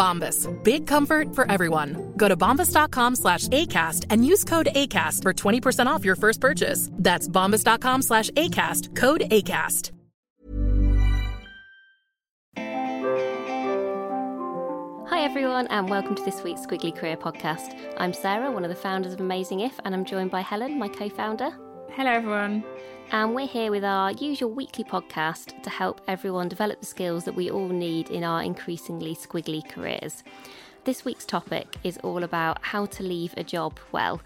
Bombas. Big comfort for everyone. Go to bombas.com slash ACAST and use code ACAST for 20% off your first purchase. That's bombas.com slash ACAST. Code ACAST. Hi, everyone, and welcome to this week's Squiggly Career Podcast. I'm Sarah, one of the founders of Amazing If, and I'm joined by Helen, my co founder. Hello, everyone. And we're here with our usual weekly podcast to help everyone develop the skills that we all need in our increasingly squiggly careers. This week's topic is all about how to leave a job well.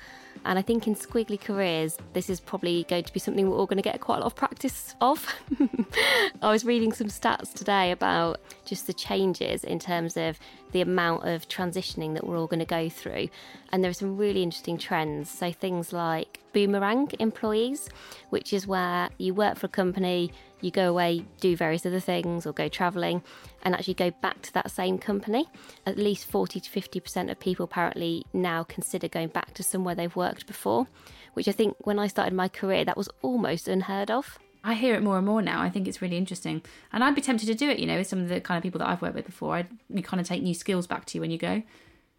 And I think in squiggly careers, this is probably going to be something we're all going to get quite a lot of practice of. I was reading some stats today about just the changes in terms of the amount of transitioning that we're all going to go through. And there are some really interesting trends. So things like boomerang employees, which is where you work for a company, you go away, do various other things, or go travelling, and actually go back to that same company. At least 40 to 50% of people apparently now consider going back to somewhere they've worked before, which I think when I started my career, that was almost unheard of. I hear it more and more now. I think it's really interesting. And I'd be tempted to do it, you know, with some of the kind of people that I've worked with before. I'd, you kind of take new skills back to you when you go.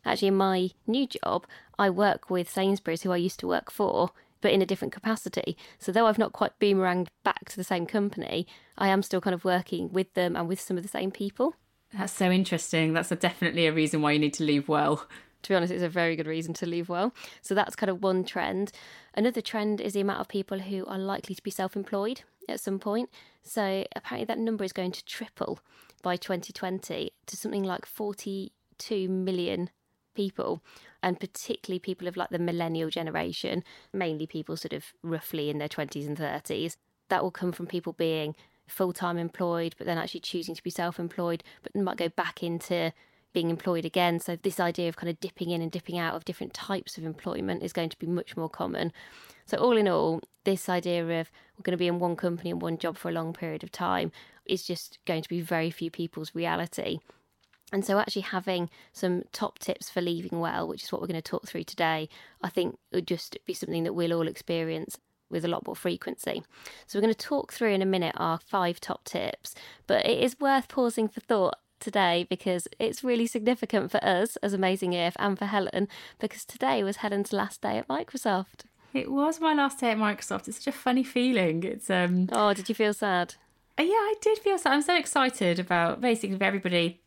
Actually, in my new job, I work with Sainsbury's, who I used to work for, but in a different capacity. So, though I've not quite boomeranged back to the same company, I am still kind of working with them and with some of the same people. That's so interesting. That's a, definitely a reason why you need to leave well. To be honest, it's a very good reason to leave well. So, that's kind of one trend. Another trend is the amount of people who are likely to be self employed at some point. So, apparently, that number is going to triple by 2020 to something like 42 million people and particularly people of like the millennial generation mainly people sort of roughly in their 20s and 30s that will come from people being full-time employed but then actually choosing to be self-employed but might go back into being employed again. So this idea of kind of dipping in and dipping out of different types of employment is going to be much more common. So all in all this idea of we're going to be in one company and one job for a long period of time is just going to be very few people's reality and so, actually, having some top tips for leaving well, which is what we're going to talk through today, I think would just be something that we'll all experience with a lot more frequency. So, we're going to talk through in a minute our five top tips, but it is worth pausing for thought today because it's really significant for us as Amazing If and for Helen because today was Helen's last day at Microsoft. It was my last day at Microsoft. It's such a funny feeling. It's um Oh, did you feel sad? Yeah, I did feel sad. I'm so excited about basically everybody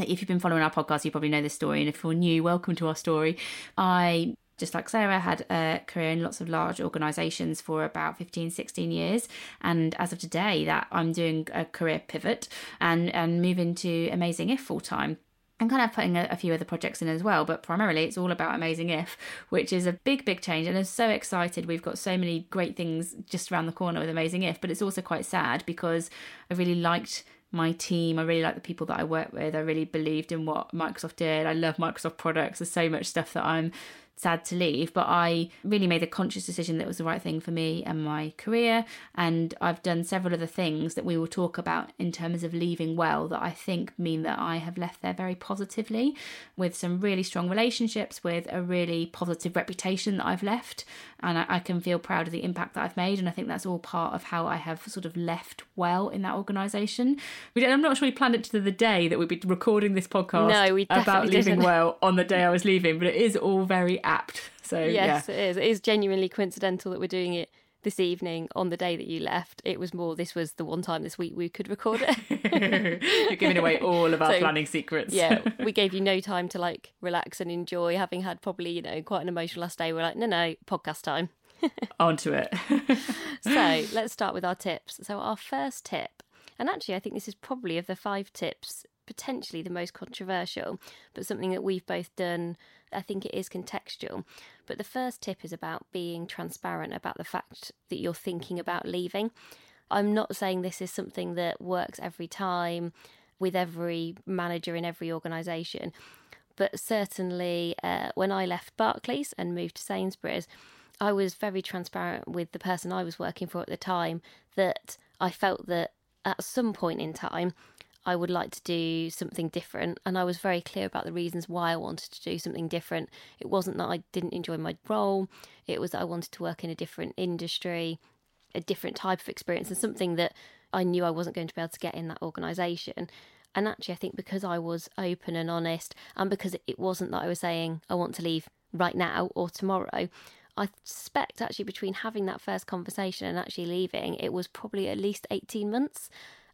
if you've been following our podcast, you probably know this story. And if you're new, welcome to our story. I just like Sarah, had a career in lots of large organisations for about 15, 16 years. And as of today, that I'm doing a career pivot and, and move into Amazing If full time. I'm kind of putting a, a, few other projects in as well, but primarily it's all about Amazing If, which is a big, big change. And I'm so excited. We've got so many great things just around the corner with Amazing If, but it's also quite sad because I really liked my team. I really like the people that I work with. I really believed in what Microsoft did. I love Microsoft products. There's so much stuff that I'm sad to leave, but I really made a conscious decision that was the right thing for me and my career. And I've done several other things that we will talk about in terms of leaving well that I think mean that I have left there very positively with some really strong relationships, with a really positive reputation that I've left. And I, I can feel proud of the impact that I've made. And I think that's all part of how I have sort of left well in that organisation. I'm not sure we planned it to the day that we'd be recording this podcast no, we about leaving didn't. well on the day I was leaving, but it is all very apt. So yes, yeah. it is. It is genuinely coincidental that we're doing it this evening on the day that you left. It was more, this was the one time this week we could record it. You're giving away all of our So, planning secrets. yeah, we gave you no time to like relax and enjoy, having had probably, you know, quite an emotional last day. We're like, no, no, podcast time. Onto it. So let's start with our tips. So, our first tip, and actually, I think this is probably of the five tips, potentially the most controversial, but something that we've both done. I think it is contextual. But the first tip is about being transparent about the fact that you're thinking about leaving. I'm not saying this is something that works every time with every manager in every organisation, but certainly uh, when I left Barclays and moved to Sainsbury's, I was very transparent with the person I was working for at the time that I felt that at some point in time I would like to do something different. And I was very clear about the reasons why I wanted to do something different. It wasn't that I didn't enjoy my role, it was that I wanted to work in a different industry, a different type of experience, and something that I knew I wasn't going to be able to get in that organisation. And actually, I think because I was open and honest, and because it wasn't that I was saying, I want to leave right now or tomorrow, I suspect actually between having that first conversation and actually leaving, it was probably at least 18 months.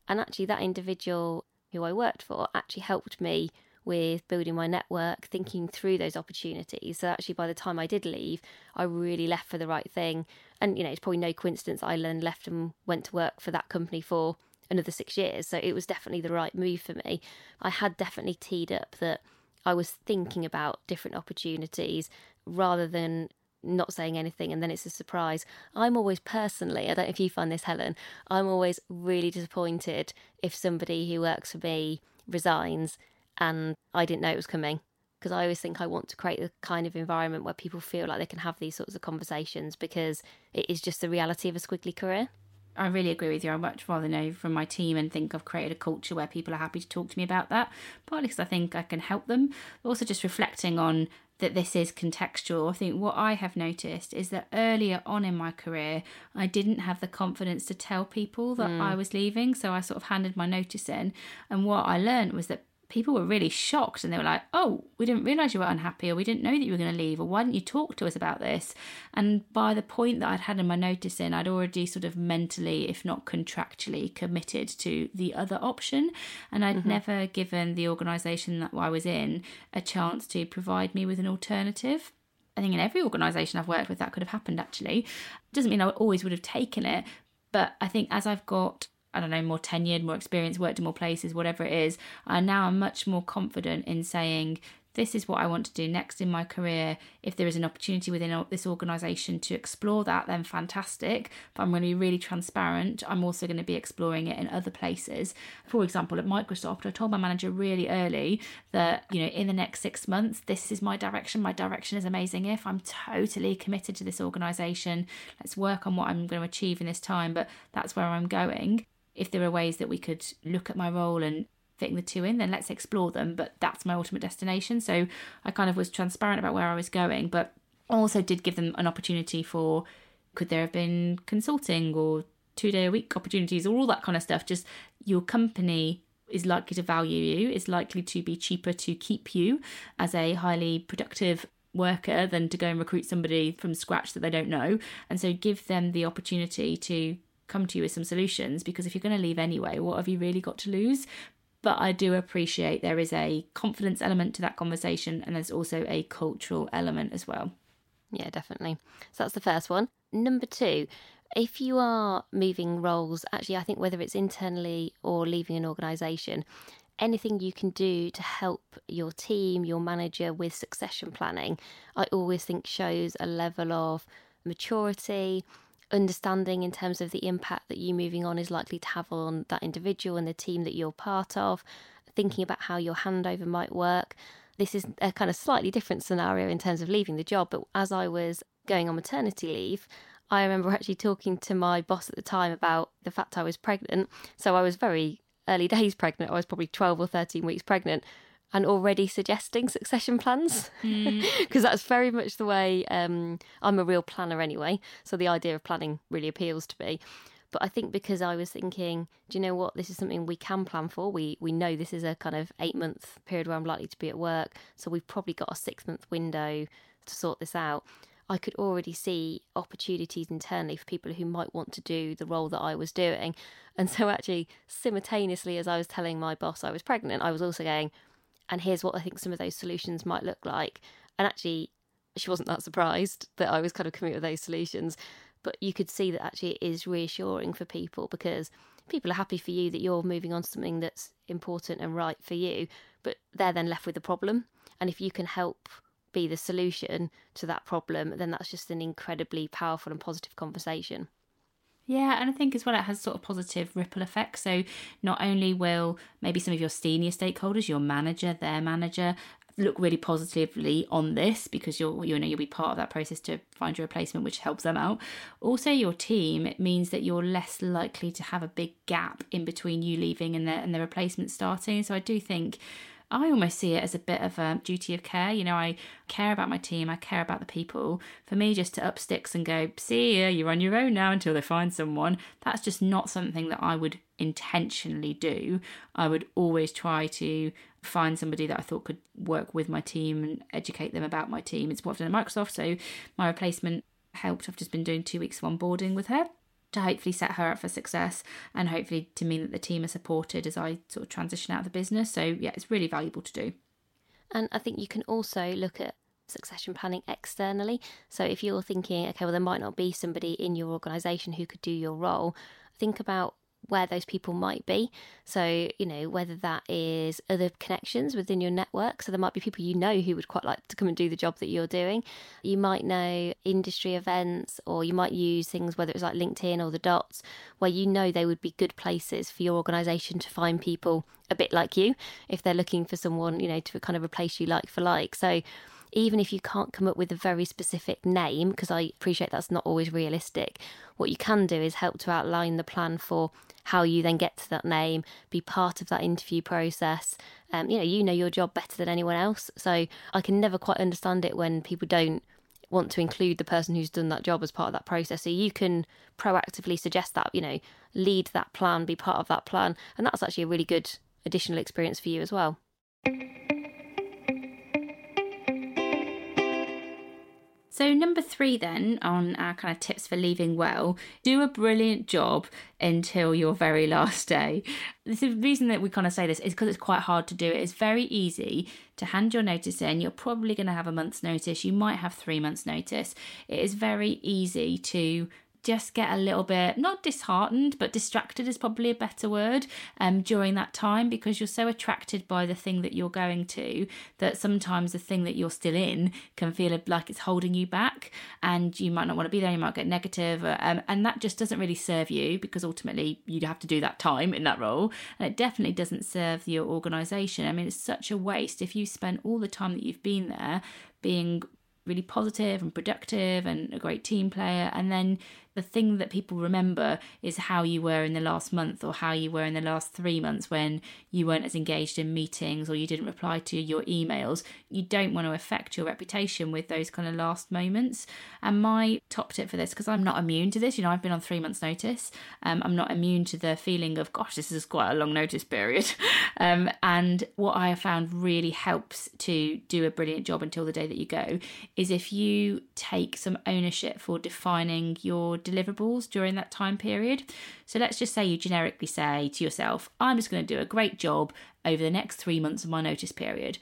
And actually, that individual who I worked for actually helped me with building my network, thinking through those opportunities. So actually, by the time I did leave, I really left for the right thing. And, you know, it's probably no coincidence I then left and went to work for that company for another six years. So it was definitely the right move for me. I had definitely teed up that I was thinking about different opportunities rather than not saying anything and then it's a surprise. I'm always personally, I don't know if you find this, Helen, I'm always really disappointed if somebody who works for me resigns and I didn't know it was coming. Because I always think I want to create the kind of environment where people feel like they can have these sorts of conversations because it is just the reality of a squiggly career. I really agree with you. I'd much rather know from my team and think I've created a culture where people are happy to talk to me about that. Partly because I think I can help them, also just reflecting on that this is contextual. I think what I have noticed is that earlier on in my career, I didn't have the confidence to tell people that mm. I was leaving. So I sort of handed my notice in. And what I learned was that people were really shocked and they were like, oh, we didn't realise you were unhappy or we didn't know that you were going to leave or why didn't you talk to us about this? And by the point that I'd had in my notice in, I'd already sort of mentally, if not contractually, committed to the other option. And I'd mm-hmm. never given the organisation that I was in a chance to provide me with an alternative. I think in every organisation I've worked with, that could have happened actually. Doesn't mean I always would have taken it, but I think as I've got I don't know, more tenured, more experienced, worked in more places, whatever it is, I now I'm much more confident in saying, this is what I want to do next in my career. If there is an opportunity within this organisation to explore that, then fantastic. But I'm going to be really transparent. I'm also going to be exploring it in other places. For example, at Microsoft, I told my manager really early that, you know, in the next six months, this is my direction. My direction is amazing. If I'm totally committed to this organisation, let's work on what I'm going to achieve in this time. But that's where I'm going. If there are ways that we could look at my role and fitting the two in, then let's explore them. But that's my ultimate destination. So I kind of was transparent about where I was going, but also did give them an opportunity for could there have been consulting or two day a week opportunities or all that kind of stuff. Just your company is likely to value you, is likely to be cheaper to keep you as a highly productive worker than to go and recruit somebody from scratch that they don't know. And so give them the opportunity to come to you with some solutions because if you're going to leave anyway, what have you really got to lose? But I do appreciate there is a confidence element to that conversation and there's also a cultural element as well. Yeah, definitely. So that's the first one. Number two, if you are moving roles, actually, I think whether it's internally or leaving an organisation, anything you can do to help your team, your manager with succession planning, I always think shows a level of maturity, understanding in terms of the impact that you moving on is likely to have on that individual and the team that you're part of, thinking about how your handover might work. This is a kind of slightly different scenario in terms of leaving the job, but as I was going on maternity leave, I remember actually talking to my boss at the time about the fact I was pregnant. So I was very early days pregnant. I was probably 12 or 13 weeks pregnant and already suggesting succession plans because that's very much the way um, I'm a real planner anyway. So the idea of planning really appeals to me. But I think because I was thinking, do you know what? This is something we can plan for. We we know this is a kind of eight month period where I'm likely to be at work, so we've probably got a six month window to sort this out. I could already see opportunities internally for people who might want to do the role that I was doing. And so, actually, simultaneously, as I was telling my boss I was pregnant, I was also going, and here's what I think some of those solutions might look like. And actually, she wasn't that surprised that I was kind of coming up with those solutions. But you could see that actually it is reassuring for people because people are happy for you that you're moving on to something that's important and right for you, but they're then left with the problem. And if you can help be the solution to that problem, then that's just an incredibly powerful and positive conversation. Yeah, and I think as well it has sort of positive ripple effects. So not only will maybe some of your senior stakeholders, your manager, their manager, look really positively on this because you'll you know you'll be part of that process to find your replacement which helps them out also your team it means that you're less likely to have a big gap in between you leaving and the and the replacement starting so i do think I almost see it as a bit of a duty of care. You know, I care about my team, I care about the people. For me, just to up sticks and go, see ya, you're on your own now until they find someone, that's just not something that I would intentionally do. I would always try to find somebody that I thought could work with my team and educate them about my team. It's what I've done at Microsoft, so my replacement helped. I've just been doing two weeks of onboarding with her to hopefully set her up for success and hopefully to mean that the team are supported as I sort of transition out of the business. So, yeah, it's really valuable to do. And I think you can also look at succession planning externally. So, if you're thinking, okay, well, there might not be somebody in your organisation who could do your role, think about where those people might be. So, you know, whether that is other connections within your network. So, there might be people you know who would quite like to come and do the job that you're doing. You might know industry events, or you might use things, whether it's like LinkedIn or the dots, where you know they would be good places for your organisation to find people a bit like you if they're looking for someone, you know, to kind of replace you like for like. So, even if you can't come up with a very specific name, because I appreciate that's not always realistic, what you can do is help to outline the plan for how you then get to that name, be part of that interview process. Um, you know, you know your job better than anyone else. So I can never quite understand it when people don't want to include the person who's done that job as part of that process. So you can proactively suggest that, you know, lead that plan, be part of that plan. And that's actually a really good additional experience for you as well. So, number three, then, on our kind of tips for leaving well, do a brilliant job until your very last day. The reason that we kind of say this is because it's quite hard to do it. It's very easy to hand your notice in. You're probably going to have a month's notice. You might have three months' notice. It is very easy to just get a little bit not disheartened but distracted is probably a better word um during that time because you're so attracted by the thing that you're going to that sometimes the thing that you're still in can feel like it's holding you back and you might not want to be there you might get negative uh, um, and that just doesn't really serve you because ultimately you'd have to do that time in that role and it definitely doesn't serve your organization. I mean it's such a waste if you spend all the time that you've been there being really positive and productive and a great team player and then the thing that people remember is how you were in the last month or how you were in the last three months when you weren't as engaged in meetings or you didn't reply to your emails. You don't want to affect your reputation with those kind of last moments. And my top tip for this, because I'm not immune to this, you know, I've been on three months' notice. Um, I'm not immune to the feeling of, gosh, this is quite a long notice period. um, and what I have found really helps to do a brilliant job until the day that you go is if you take some ownership for defining your deliverables during that time period. So let's just say you generically say to yourself, I'm just going to do a great job over the next three months of my notice period.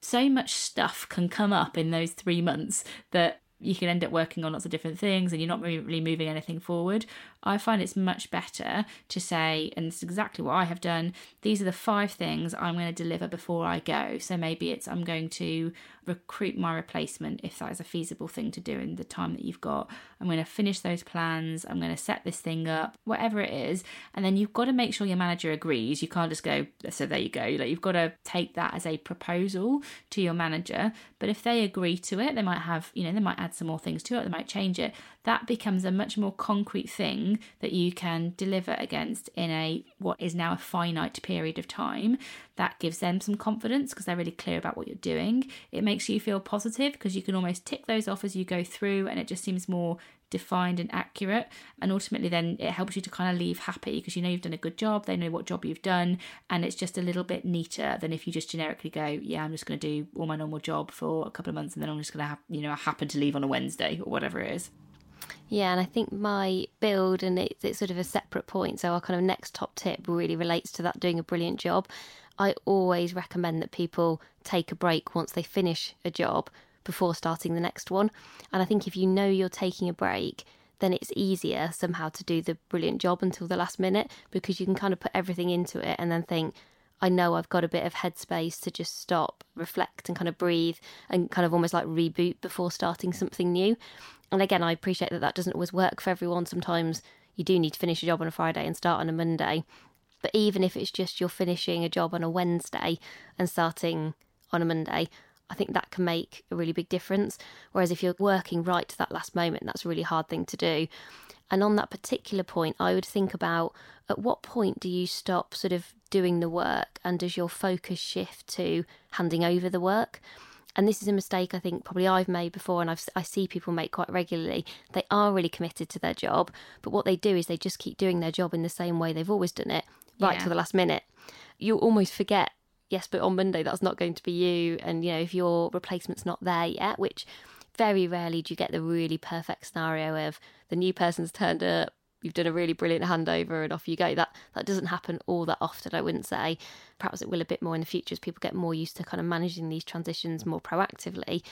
So much stuff can come up in those three months that you can end up working on lots of different things and you're not really moving anything forward. I find it's much better to say, and it's exactly what I have done, these are the five things I'm going to deliver before I go. So maybe it's I'm going to recruit my replacement if that is a feasible thing to do in the time that you've got. I'm going to finish those plans. I'm going to set this thing up, whatever it is. And then you've got to make sure your manager agrees. You can't just go, so there you go. Like you've got to take that as a proposal to your manager. But if they agree to it, they might have, you know, they might add some more things to it, they might change it. That becomes a much more concrete thing that you can deliver against in a what is now a finite period of time. That gives them some confidence because they're really clear about what you're doing. It makes you feel positive because you can almost tick those off as you go through and it just seems more defined and accurate. And ultimately, then it helps you to kind of leave happy because you know you've done a good job, they know what job you've done, and it's just a little bit neater than if you just generically go, yeah, I'm just going to do all my normal job for a couple of months and then I'm just going to have, you know, i happen to leave on a Wednesday or whatever it is. Yeah, and I think my build and it's, it's sort of a separate point. So our kind of next top tip really relates to that doing a brilliant job. I always recommend that people take a break once they finish a job before starting the next one. And I think if you know you're taking a break, then it's easier somehow to do the brilliant job until the last minute because you can kind of put everything into it and then think, I know I've got a bit of headspace to just stop, reflect, and kind of breathe and kind of almost like reboot before starting something new. And again, I appreciate that that doesn't always work for everyone. Sometimes you do need to finish a job on a Friday and start on a Monday. But even if it's just you're finishing a job on a Wednesday and starting on a Monday, I think that can make a really big difference. Whereas if you're working right to that last moment, that's a really hard thing to do. And on that particular point, I would think about at what point do you stop sort of doing the work and does your focus shift to handing over the work? And this is a mistake I think probably I've made before and I've, I see people make quite regularly. They are really committed to their job, but what they do is they just keep doing their job in the same way they've always done it, right Yeah. to the last minute. You almost forget, yes, but on Monday that's not going to be you. And, you know, if your replacement's not there yet, which very rarely do you get the really perfect scenario of the new person's turned up, you've done a really brilliant handover and off you go. That that doesn't happen all that often, I wouldn't say. Perhaps it will a bit more in the future as people get more used to kind of managing these transitions more proactively.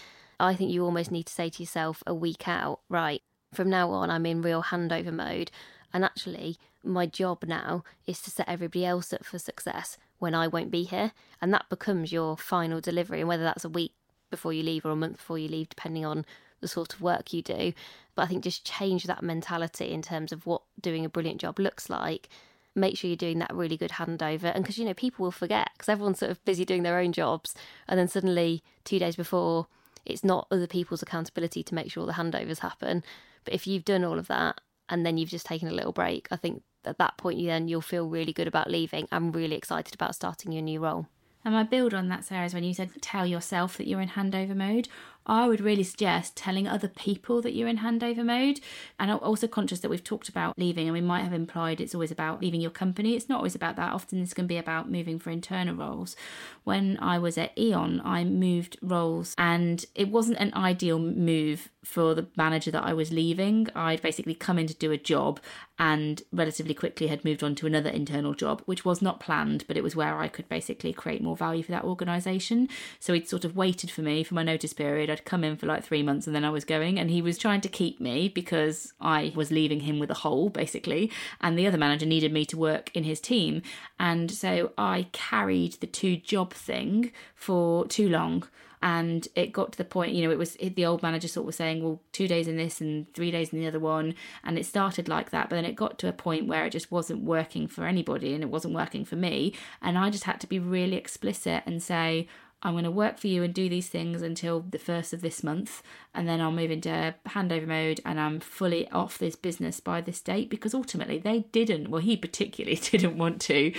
I think you almost need to say to yourself a week out, right, from now on I'm in real handover mode and actually my job now is to set everybody else up for success when I won't be here. And that becomes your final delivery. And whether that's a week before you leave or a month before you leave, depending on the sort of work you do. But I think just change that mentality in terms of what doing a brilliant job looks like. Make sure you're doing that really good handover. And because, you know, people will forget because everyone's sort of busy doing their own jobs. And then suddenly, two days before, it's not other people's accountability to make sure the handovers happen. But if you've done all of that and then you've just taken a little break, I think at that point, you then you'll feel really good about leaving. I'm really excited about starting your new role. And my build on that, Sarah, is when you said tell yourself that you're in handover mode. I would really suggest telling other people that you're in handover mode. And I'm also conscious that we've talked about leaving, and we might have implied it's always about leaving your company. It's not always about that. Often this can be about moving for internal roles. When I was at Eon, I moved roles, and it wasn't an ideal move for the manager that I was leaving. I'd basically come in to do a job and relatively quickly had moved on to another internal job, which was not planned, but it was where I could basically create more value for that organisation. So he'd sort of waited for me for my notice period. I'd come in for like three months and then I was going, and he was trying to keep me because I was leaving him with a hole, basically. And the other manager needed me to work in his team. And so I carried the two job thing for too long and it got to the point you know it was the old manager sort of was saying well two days in this and three days in the other one and it started like that but then it got to a point where it just wasn't working for anybody and it wasn't working for me and i just had to be really explicit and say I'm going to work for you and do these things until the first of this month, and then I'll move into handover mode and I'm fully off this business by this date because ultimately they didn't, well, he particularly didn't want to,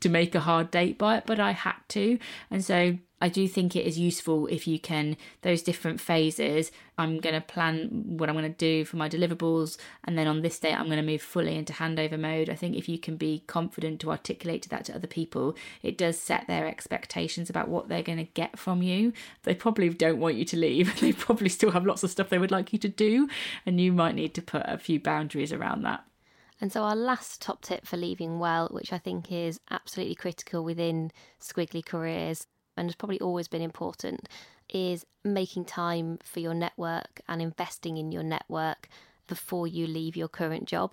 to make a hard date by it, but I had to. And so I do think it is useful if you can, those different phases. I'm going to plan what I'm going to do for my deliverables, and then on this day, I'm going to move fully into handover mode. I think if you can be confident to articulate that to other people, it does set their expectations about what they're going to get from you. They probably don't want you to leave, they probably still have lots of stuff they would like you to do, and you might need to put a few boundaries around that. And so, our last top tip for leaving well, which I think is absolutely critical within squiggly careers and has probably always been important, is making time for your network and investing in your network before you leave your current job.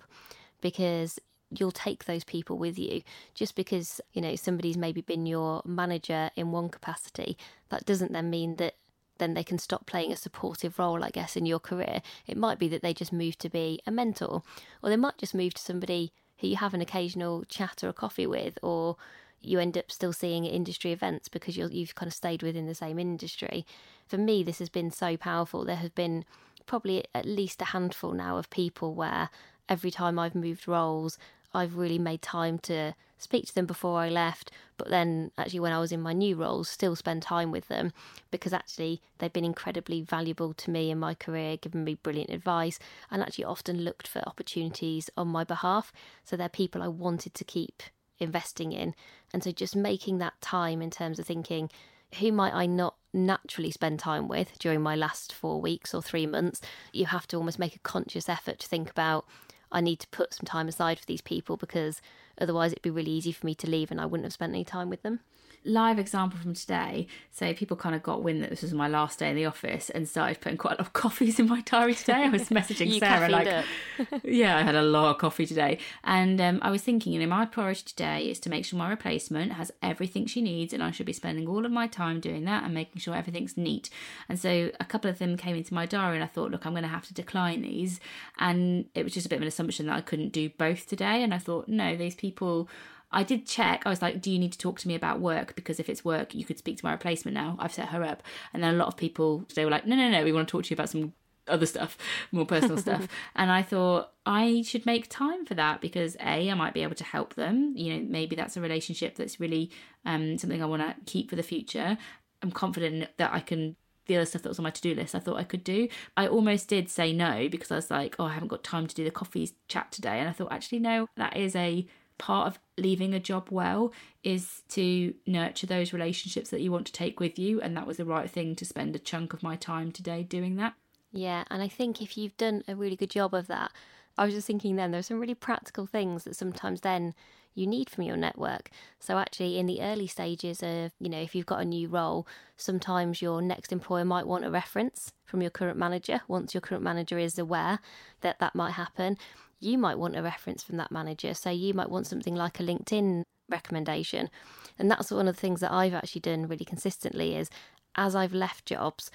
Because you'll take those people with you just because you know somebody's maybe been your manager in one capacity that doesn't then mean that then they can stop playing a supportive role, I guess, in your career. It might be that they just move to be a mentor, or they might just move to somebody who you have an occasional chat or a coffee with, or you end up still seeing industry events because you're, you've kind of stayed within the same industry. For me, this has been so powerful. There have been probably at least a handful now of people where every time I've moved roles, I've really made time to speak to them before I left, but then actually when I was in my new roles, still spend time with them because actually they've been incredibly valuable to me in my career, given me brilliant advice, and actually often looked for opportunities on my behalf. So they're people I wanted to keep investing in. And so just making that time in terms of thinking, who might I not naturally spend time with during my last four weeks or three months? You have to almost make a conscious effort to think about I need to put some time aside for these people because otherwise it'd be really easy for me to leave and I wouldn't have spent any time with them live example from today. So people kind of got wind that this was my last day in the office and started putting quite a lot of coffees in my diary today. I was messaging Sarah like, yeah, I had a lot of coffee today, and um, I was thinking, you know, my priority today is to make sure my replacement has everything she needs, and I should be spending all of my time doing that and making sure everything's neat. And so a couple of them came into my diary, and I thought, look, I'm going to have to decline these, and it was just a bit of an assumption that I couldn't do both today, and I thought, no, these people I did check. I was like, do you need to talk to me about work? Because if it's work, you could speak to my replacement now. I've set her up. And then a lot of people, they were like, no, no, no, we want to talk to you about some other stuff, more personal stuff. And I thought I should make time for that because A, I might be able to help them. You know, maybe that's a relationship that's really um, something I want to keep for the future. I'm confident that I can the other stuff that was on my to-do list I thought I could do. I almost did say no because I was like, oh, I haven't got time to do the coffee chat today. And I thought, actually, no, that is a part of leaving a job well is to nurture those relationships that you want to take with you and that was the right thing to spend a chunk of my time today doing that. Yeah and i think if you've done a really good job of that i was just thinking then there's some really practical things that sometimes then you need from your network. So actually in the early stages of you know if you've got a new role sometimes your next employer might want a reference from your current manager once your current manager is aware that that might happen you might want a reference from that manager. So you might want something like a LinkedIn recommendation. And that's one of the things that I've actually done really consistently is as I've left jobs,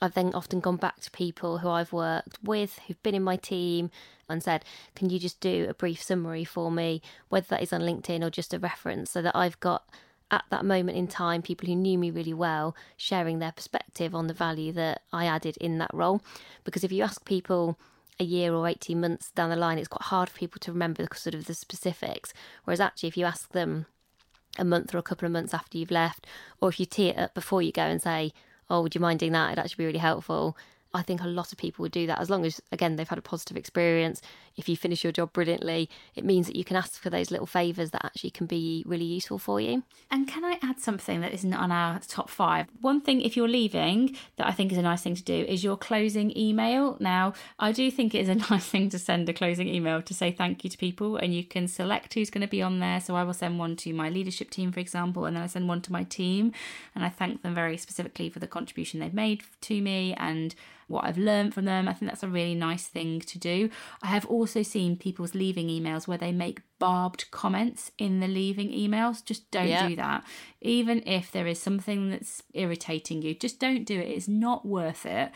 I've then often gone back to people who I've worked with, who've been in my team, and said, Can you just do a brief summary for me, whether that is on LinkedIn or just a reference, so that I've got at that moment in time people who knew me really well sharing their perspective on the value that I added in that role. Because if you ask people, a year or 18 months down the line, it's quite hard for people to remember sort of the specifics. Whereas actually, if you ask them a month or a couple of months after you've left, or if you tee it up before you go and say, Oh, would you mind doing that? It'd actually be really helpful. I think a lot of people would do that as long as, again, they've had a positive experience. If you finish your job brilliantly, it means that you can ask for those little favours that actually can be really useful for you. And can I add something that isn't on our top five? One thing, if you're leaving, that I think is a nice thing to do is your closing email. Now, I do think it is a nice thing to send a closing email to say thank you to people, and you can select who's going to be on there. So I will send one to my leadership team, for example, and then I send one to my team, and I thank them very specifically for the contribution they've made to me and what I've learned from them. I think that's a really nice thing to do. I have also seen people's leaving emails where they make barbed comments in the leaving emails. Just don't do that. Even if there is something that's irritating you, just don't do it. It's not worth it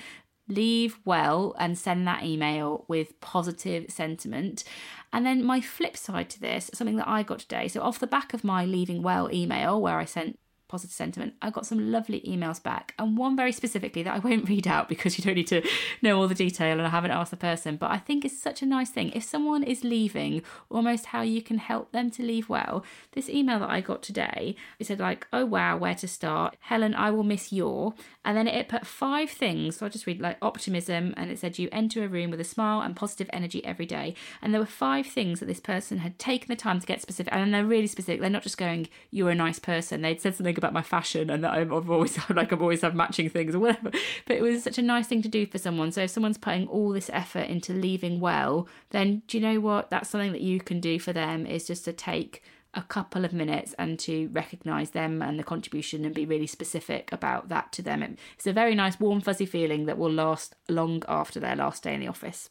leave well and send that email with positive sentiment. And then my flip side to this, something that I got today. So off the back of my leaving well email where I sent positive sentiment. I got some lovely emails back, and one very specifically that I won't read out because you don't need to know all the detail and I haven't asked the person. But I think it's such a nice thing. If someone is leaving, almost how you can help them to leave well. This email that I got today, it said, like, oh wow, where to start? Helen, I will miss your. And then it put five things. So I'll just read like optimism, and it said, you enter a room with a smile and positive energy every day. And there were five things that this person had taken the time to get specific, and they're really specific. They're not just going, you're a nice person. They'd said something about my fashion and that I've always like I've always have matching things or whatever. But it was such a nice thing to do for someone. So if someone's putting all this effort into leaving well, then do you know what? That's something that you can do for them is just to take a couple of minutes and to recognize them and the contribution and be really specific about that to them. It's a very nice warm fuzzy feeling that will last long after their last day in the office.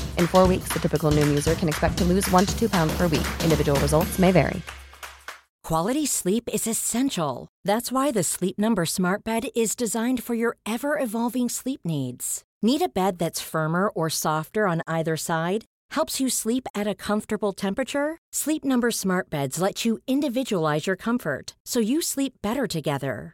In four weeks, the typical Noom user can expect to lose one to two pounds per week. Individual results may vary. Quality sleep is essential. That's why the Sleep Number Smart Bed is designed for your ever evolving sleep needs. Need a bed that's firmer or softer on either side? Helps you sleep at a comfortable temperature? Sleep Number Smart Beds let you individualize your comfort so you sleep better together.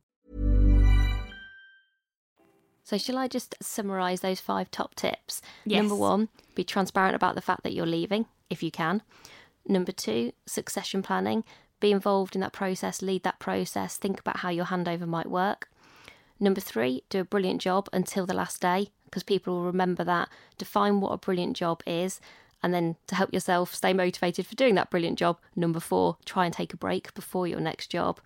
So, shall I just summarise those five top tips? Yes. Number one, be transparent about the fact that you're leaving, if you can. Number two, succession planning. Be involved in that process, lead that process, think about how your handover might work. Number three, do a brilliant job until the last day, because people will remember that. Define what a brilliant job is, and then to help yourself stay motivated for doing that brilliant job. Number four, try and take a break before your next job.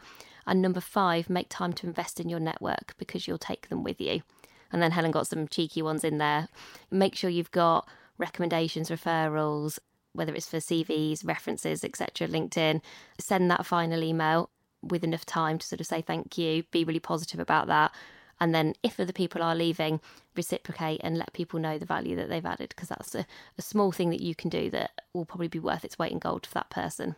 And number five, make time to invest in your network because you'll take them with you. And then Helen got some cheeky ones in there. Make sure you've got recommendations, referrals, whether it's for CVs, references, etc., LinkedIn. Send that final email with enough time to sort of say thank you, be really positive about that. And then, if other people are leaving, reciprocate and let people know the value that they've added because that's a, a small thing that you can do that will probably be worth its weight in gold for that person.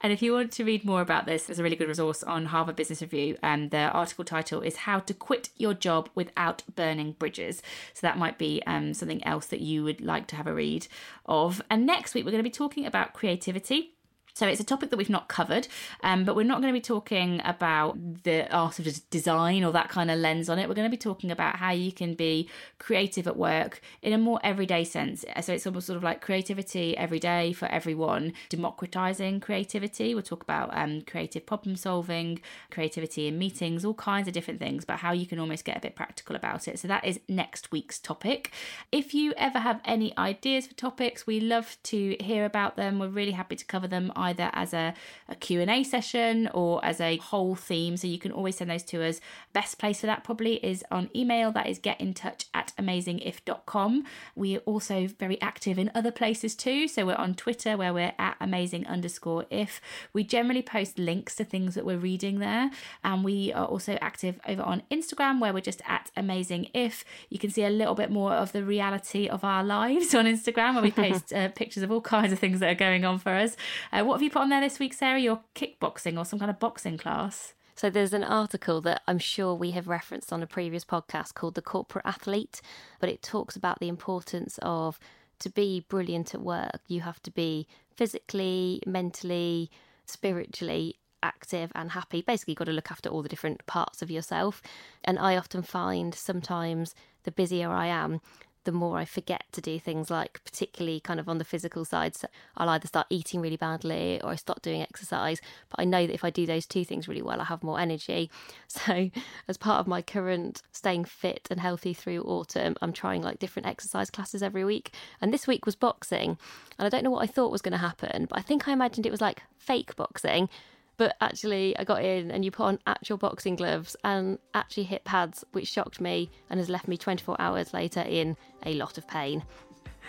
And if you want to read more about this, there's a really good resource on Harvard Business Review. And the article title is How to Quit Your Job Without Burning Bridges. So that might be um, something else that you would like to have a read of. And next week, we're going to be talking about creativity. So it's a topic that we've not covered, um, but we're not going to be talking about the art of design or that kind of lens on it. We're going to be talking about how you can be creative at work in a more everyday sense. So it's almost sort of like creativity every day for everyone, democratizing creativity. We'll talk about um, creative problem solving, creativity in meetings, all kinds of different things, but how you can almost get a bit practical about it. So that is next week's topic. If you ever have any ideas for topics, we love to hear about them. We're really happy to cover them either as a, a Q&A session or as a whole theme. So you can always send those to us. Best place for that probably is on email. That is get in touch at amazingif.com. We are also very active in other places too. So we're on Twitter where we're at amazing underscore if. We generally post links to things that we're reading there. And we are also active over on Instagram where we're just at amazing if. You can see a little bit more of the reality of our lives on Instagram where we post uh, pictures of all kinds of things that are going on for us. Uh, what have you put on there this week, Sarah? Your kickboxing or some kind of boxing class? So there's an article that I'm sure we have referenced on a previous podcast called The Corporate Athlete, but it talks about the importance of to be brilliant at work, you have to be physically, mentally, spiritually active and happy. Basically, you've got to look after all the different parts of yourself. And I often find sometimes the busier I am, the more I forget to do things like, particularly kind of on the physical side. So I'll either start eating really badly or I start doing exercise. But I know that if I do those two things really well, I have more energy. So, as part of my current staying fit and healthy through autumn, I'm trying like different exercise classes every week. And this week was boxing. And I don't know what I thought was going to happen, but I think I imagined it was like fake boxing but actually I got in and you put on actual boxing gloves and actually hit pads, which shocked me and has left me 24 hours later in a lot of pain.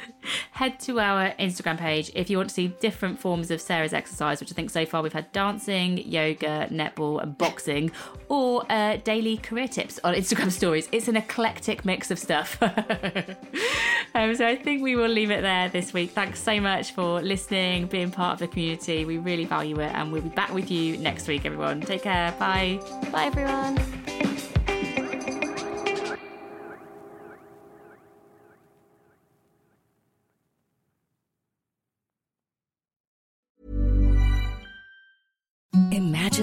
Head to our Instagram page if you want to see different forms of Sarah's exercise, which I think so far we've had dancing, yoga, netball, and boxing, or uh, daily career tips on Instagram stories. It's an eclectic mix of stuff. um, so I think we will leave it there this week. Thanks so much for listening, being part of the community. We really value it, and we'll be back with you next week, everyone. Take care. Bye. Bye, everyone.